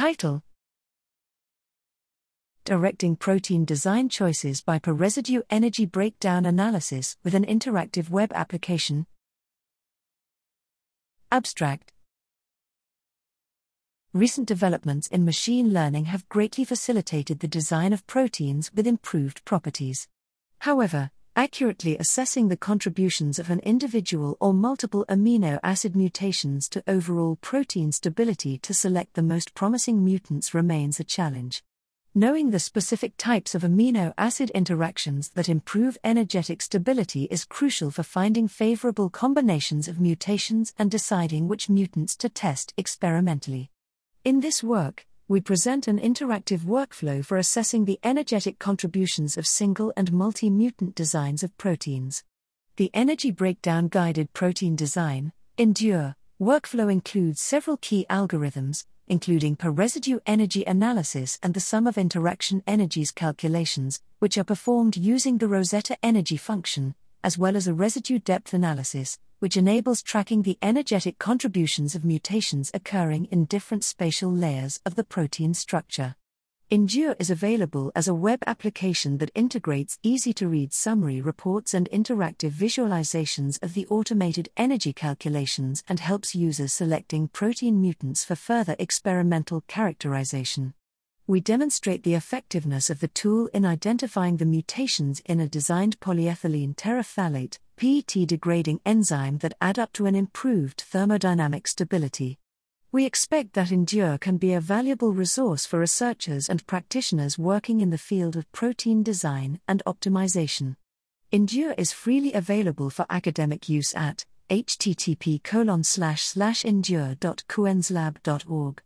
Title Directing Protein Design Choices by Per Residue Energy Breakdown Analysis with an Interactive Web Application. Abstract Recent developments in machine learning have greatly facilitated the design of proteins with improved properties. However, accurately assessing the contributions of an individual or multiple amino acid mutations to overall protein stability to select the most promising mutants remains a challenge. Knowing the specific types of amino acid interactions that improve energetic stability is crucial for finding favorable combinations of mutations and deciding which mutants to test experimentally. In this work, we present an interactive workflow for assessing the energetic contributions of single and multi mutant designs of proteins. The Energy Breakdown Guided Protein Design, ENDURE, workflow includes several key algorithms, including per residue energy analysis and the sum of interaction energies calculations, which are performed using the Rosetta energy function, as well as a residue depth analysis, which enables tracking the energetic contributions of mutations occurring in different spatial layers of the protein structure. Endure is available as a web application that integrates easy to read summary reports and interactive visualizations of the automated energy calculations and helps users selecting protein mutants for further experimental characterization we demonstrate the effectiveness of the tool in identifying the mutations in a designed polyethylene terephthalate PET degrading enzyme that add up to an improved thermodynamic stability. We expect that Endure can be a valuable resource for researchers and practitioners working in the field of protein design and optimization. Endure is freely available for academic use at http endure.kuenzelab.org.